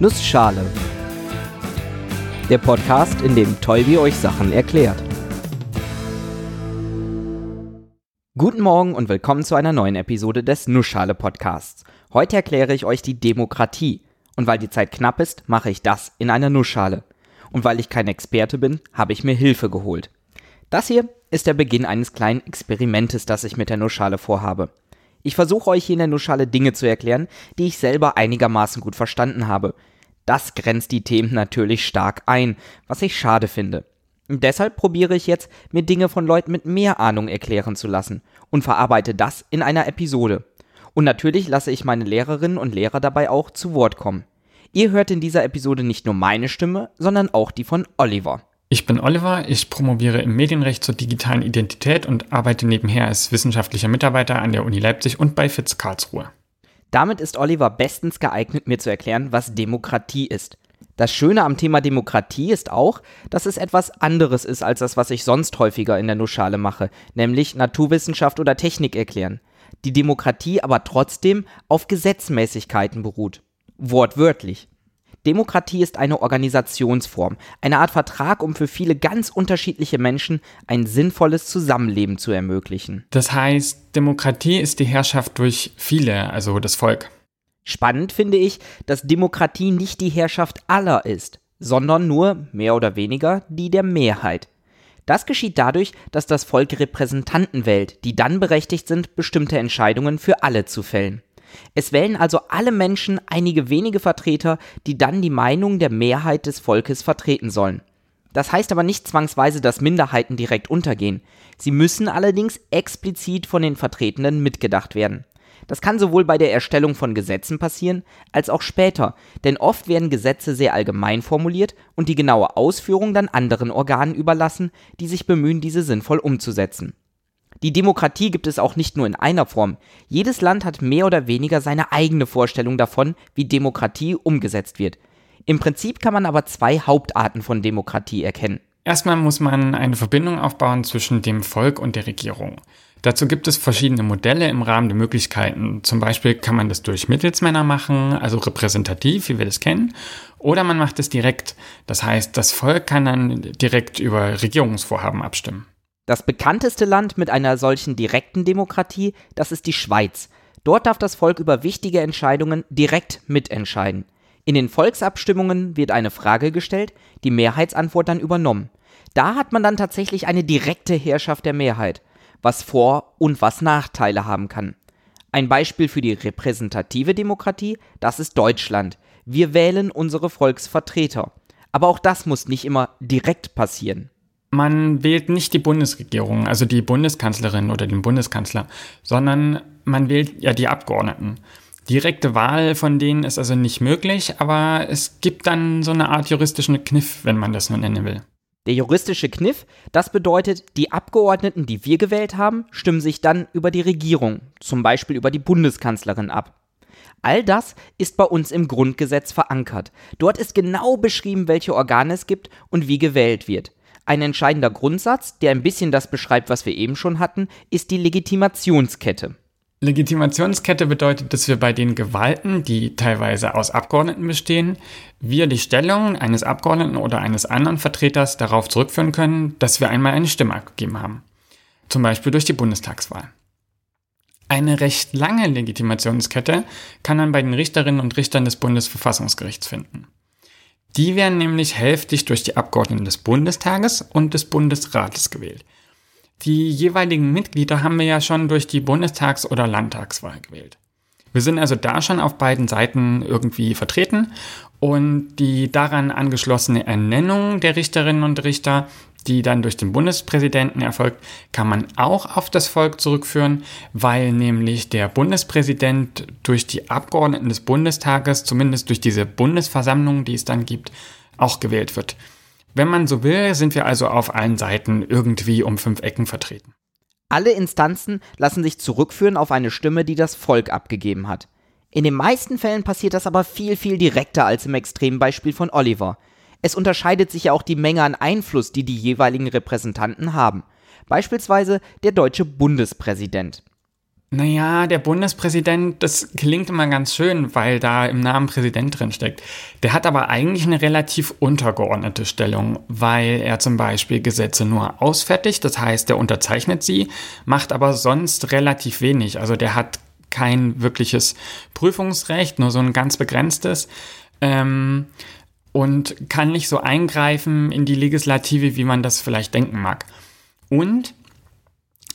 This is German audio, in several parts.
Nussschale. Der Podcast, in dem Tolbi euch Sachen erklärt. Guten Morgen und willkommen zu einer neuen Episode des Nussschale Podcasts. Heute erkläre ich euch die Demokratie. Und weil die Zeit knapp ist, mache ich das in einer Nussschale. Und weil ich kein Experte bin, habe ich mir Hilfe geholt. Das hier ist der Beginn eines kleinen Experimentes, das ich mit der Nussschale vorhabe. Ich versuche euch hier in der Nussschale Dinge zu erklären, die ich selber einigermaßen gut verstanden habe. Das grenzt die Themen natürlich stark ein, was ich schade finde. Deshalb probiere ich jetzt, mir Dinge von Leuten mit mehr Ahnung erklären zu lassen und verarbeite das in einer Episode. Und natürlich lasse ich meine Lehrerinnen und Lehrer dabei auch zu Wort kommen. Ihr hört in dieser Episode nicht nur meine Stimme, sondern auch die von Oliver. Ich bin Oliver, ich promoviere im Medienrecht zur digitalen Identität und arbeite nebenher als wissenschaftlicher Mitarbeiter an der Uni Leipzig und bei FITZ Karlsruhe. Damit ist Oliver bestens geeignet, mir zu erklären, was Demokratie ist. Das Schöne am Thema Demokratie ist auch, dass es etwas anderes ist als das, was ich sonst häufiger in der Nussschale mache, nämlich Naturwissenschaft oder Technik erklären. Die Demokratie aber trotzdem auf Gesetzmäßigkeiten beruht. Wortwörtlich. Demokratie ist eine Organisationsform, eine Art Vertrag, um für viele ganz unterschiedliche Menschen ein sinnvolles Zusammenleben zu ermöglichen. Das heißt, Demokratie ist die Herrschaft durch viele, also das Volk. Spannend finde ich, dass Demokratie nicht die Herrschaft aller ist, sondern nur, mehr oder weniger, die der Mehrheit. Das geschieht dadurch, dass das Volk Repräsentanten wählt, die dann berechtigt sind, bestimmte Entscheidungen für alle zu fällen. Es wählen also alle Menschen einige wenige Vertreter, die dann die Meinung der Mehrheit des Volkes vertreten sollen. Das heißt aber nicht zwangsweise, dass Minderheiten direkt untergehen. Sie müssen allerdings explizit von den Vertretenen mitgedacht werden. Das kann sowohl bei der Erstellung von Gesetzen passieren, als auch später, denn oft werden Gesetze sehr allgemein formuliert und die genaue Ausführung dann anderen Organen überlassen, die sich bemühen, diese sinnvoll umzusetzen. Die Demokratie gibt es auch nicht nur in einer Form. Jedes Land hat mehr oder weniger seine eigene Vorstellung davon, wie Demokratie umgesetzt wird. Im Prinzip kann man aber zwei Hauptarten von Demokratie erkennen. Erstmal muss man eine Verbindung aufbauen zwischen dem Volk und der Regierung. Dazu gibt es verschiedene Modelle im Rahmen der Möglichkeiten. Zum Beispiel kann man das durch Mittelsmänner machen, also repräsentativ, wie wir das kennen, oder man macht es direkt. Das heißt, das Volk kann dann direkt über Regierungsvorhaben abstimmen. Das bekannteste Land mit einer solchen direkten Demokratie, das ist die Schweiz. Dort darf das Volk über wichtige Entscheidungen direkt mitentscheiden. In den Volksabstimmungen wird eine Frage gestellt, die Mehrheitsantwort dann übernommen. Da hat man dann tatsächlich eine direkte Herrschaft der Mehrheit, was Vor- und was Nachteile haben kann. Ein Beispiel für die repräsentative Demokratie, das ist Deutschland. Wir wählen unsere Volksvertreter. Aber auch das muss nicht immer direkt passieren. Man wählt nicht die Bundesregierung, also die Bundeskanzlerin oder den Bundeskanzler, sondern man wählt ja die Abgeordneten. Direkte Wahl von denen ist also nicht möglich, aber es gibt dann so eine Art juristischen Kniff, wenn man das nur nennen will. Der juristische Kniff, das bedeutet, die Abgeordneten, die wir gewählt haben, stimmen sich dann über die Regierung, zum Beispiel über die Bundeskanzlerin ab. All das ist bei uns im Grundgesetz verankert. Dort ist genau beschrieben, welche Organe es gibt und wie gewählt wird. Ein entscheidender Grundsatz, der ein bisschen das beschreibt, was wir eben schon hatten, ist die Legitimationskette. Legitimationskette bedeutet, dass wir bei den Gewalten, die teilweise aus Abgeordneten bestehen, wir die Stellung eines Abgeordneten oder eines anderen Vertreters darauf zurückführen können, dass wir einmal eine Stimme abgegeben haben. Zum Beispiel durch die Bundestagswahl. Eine recht lange Legitimationskette kann man bei den Richterinnen und Richtern des Bundesverfassungsgerichts finden. Die werden nämlich hälftig durch die Abgeordneten des Bundestages und des Bundesrates gewählt. Die jeweiligen Mitglieder haben wir ja schon durch die Bundestags- oder Landtagswahl gewählt. Wir sind also da schon auf beiden Seiten irgendwie vertreten und die daran angeschlossene Ernennung der Richterinnen und Richter die dann durch den Bundespräsidenten erfolgt, kann man auch auf das Volk zurückführen, weil nämlich der Bundespräsident durch die Abgeordneten des Bundestages, zumindest durch diese Bundesversammlung, die es dann gibt, auch gewählt wird. Wenn man so will, sind wir also auf allen Seiten irgendwie um fünf Ecken vertreten. Alle Instanzen lassen sich zurückführen auf eine Stimme, die das Volk abgegeben hat. In den meisten Fällen passiert das aber viel, viel direkter als im Extrembeispiel von Oliver. Es unterscheidet sich ja auch die Menge an Einfluss, die die jeweiligen Repräsentanten haben. Beispielsweise der deutsche Bundespräsident. Naja, der Bundespräsident, das klingt immer ganz schön, weil da im Namen Präsident drin steckt. Der hat aber eigentlich eine relativ untergeordnete Stellung, weil er zum Beispiel Gesetze nur ausfertigt, das heißt, der unterzeichnet sie, macht aber sonst relativ wenig. Also der hat kein wirkliches Prüfungsrecht, nur so ein ganz begrenztes. Ähm, und kann nicht so eingreifen in die Legislative, wie man das vielleicht denken mag. Und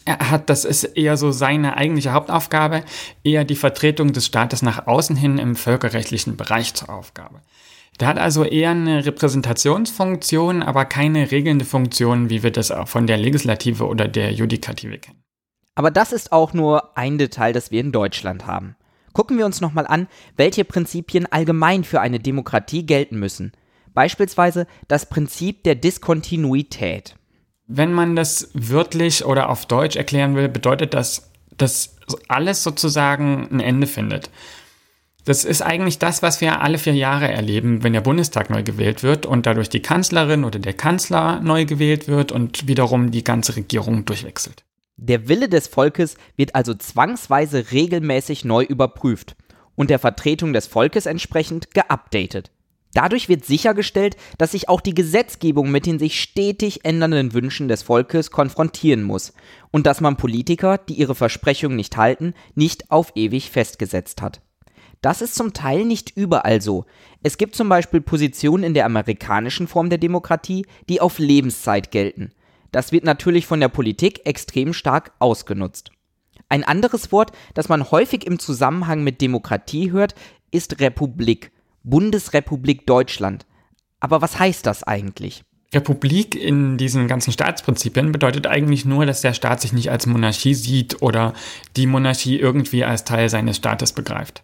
er hat, das ist eher so seine eigentliche Hauptaufgabe, eher die Vertretung des Staates nach außen hin im völkerrechtlichen Bereich zur Aufgabe. Der hat also eher eine Repräsentationsfunktion, aber keine regelnde Funktion, wie wir das auch von der Legislative oder der Judikative kennen. Aber das ist auch nur ein Detail, das wir in Deutschland haben. Gucken wir uns nochmal an, welche Prinzipien allgemein für eine Demokratie gelten müssen. Beispielsweise das Prinzip der Diskontinuität. Wenn man das wörtlich oder auf Deutsch erklären will, bedeutet das, dass alles sozusagen ein Ende findet. Das ist eigentlich das, was wir alle vier Jahre erleben, wenn der Bundestag neu gewählt wird und dadurch die Kanzlerin oder der Kanzler neu gewählt wird und wiederum die ganze Regierung durchwechselt. Der Wille des Volkes wird also zwangsweise regelmäßig neu überprüft und der Vertretung des Volkes entsprechend geupdatet. Dadurch wird sichergestellt, dass sich auch die Gesetzgebung mit den sich stetig ändernden Wünschen des Volkes konfrontieren muss und dass man Politiker, die ihre Versprechungen nicht halten, nicht auf ewig festgesetzt hat. Das ist zum Teil nicht überall so. Es gibt zum Beispiel Positionen in der amerikanischen Form der Demokratie, die auf Lebenszeit gelten. Das wird natürlich von der Politik extrem stark ausgenutzt. Ein anderes Wort, das man häufig im Zusammenhang mit Demokratie hört, ist Republik. Bundesrepublik Deutschland. Aber was heißt das eigentlich? Republik in diesen ganzen Staatsprinzipien bedeutet eigentlich nur, dass der Staat sich nicht als Monarchie sieht oder die Monarchie irgendwie als Teil seines Staates begreift.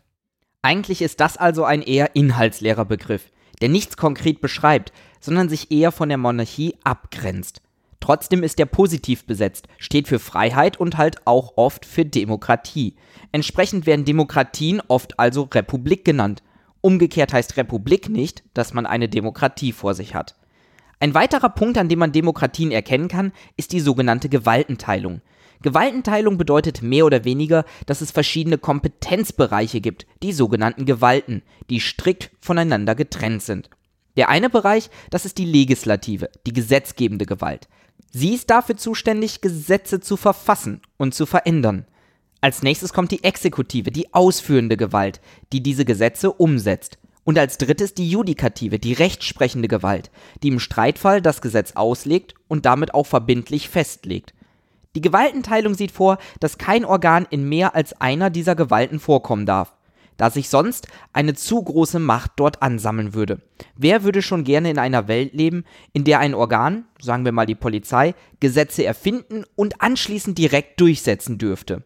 Eigentlich ist das also ein eher inhaltsleerer Begriff, der nichts konkret beschreibt, sondern sich eher von der Monarchie abgrenzt. Trotzdem ist er positiv besetzt, steht für Freiheit und halt auch oft für Demokratie. Entsprechend werden Demokratien oft also Republik genannt. Umgekehrt heißt Republik nicht, dass man eine Demokratie vor sich hat. Ein weiterer Punkt, an dem man Demokratien erkennen kann, ist die sogenannte Gewaltenteilung. Gewaltenteilung bedeutet mehr oder weniger, dass es verschiedene Kompetenzbereiche gibt, die sogenannten Gewalten, die strikt voneinander getrennt sind. Der eine Bereich, das ist die Legislative, die gesetzgebende Gewalt. Sie ist dafür zuständig, Gesetze zu verfassen und zu verändern. Als nächstes kommt die Exekutive, die ausführende Gewalt, die diese Gesetze umsetzt. Und als drittes die Judikative, die rechtsprechende Gewalt, die im Streitfall das Gesetz auslegt und damit auch verbindlich festlegt. Die Gewaltenteilung sieht vor, dass kein Organ in mehr als einer dieser Gewalten vorkommen darf, da sich sonst eine zu große Macht dort ansammeln würde. Wer würde schon gerne in einer Welt leben, in der ein Organ, sagen wir mal die Polizei, Gesetze erfinden und anschließend direkt durchsetzen dürfte?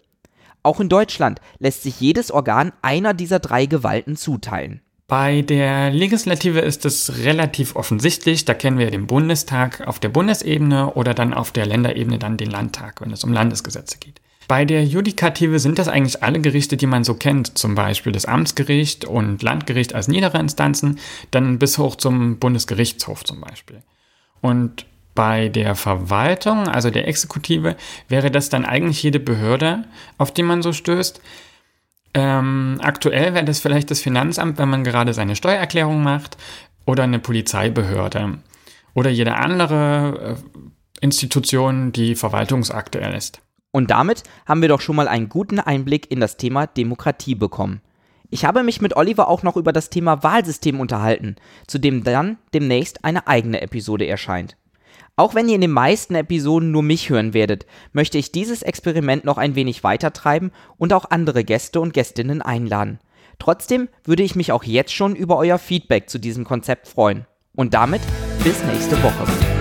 Auch in Deutschland lässt sich jedes Organ einer dieser drei Gewalten zuteilen. Bei der Legislative ist es relativ offensichtlich. Da kennen wir den Bundestag auf der Bundesebene oder dann auf der Länderebene dann den Landtag, wenn es um Landesgesetze geht. Bei der Judikative sind das eigentlich alle Gerichte, die man so kennt, zum Beispiel das Amtsgericht und Landgericht als niedere Instanzen, dann bis hoch zum Bundesgerichtshof zum Beispiel. Und bei der Verwaltung, also der Exekutive, wäre das dann eigentlich jede Behörde, auf die man so stößt. Ähm, aktuell wäre das vielleicht das Finanzamt, wenn man gerade seine Steuererklärung macht, oder eine Polizeibehörde oder jede andere äh, Institution, die Verwaltungsakte erlässt. Und damit haben wir doch schon mal einen guten Einblick in das Thema Demokratie bekommen. Ich habe mich mit Oliver auch noch über das Thema Wahlsystem unterhalten, zu dem dann demnächst eine eigene Episode erscheint. Auch wenn ihr in den meisten Episoden nur mich hören werdet, möchte ich dieses Experiment noch ein wenig weitertreiben und auch andere Gäste und Gästinnen einladen. Trotzdem würde ich mich auch jetzt schon über euer Feedback zu diesem Konzept freuen. Und damit bis nächste Woche.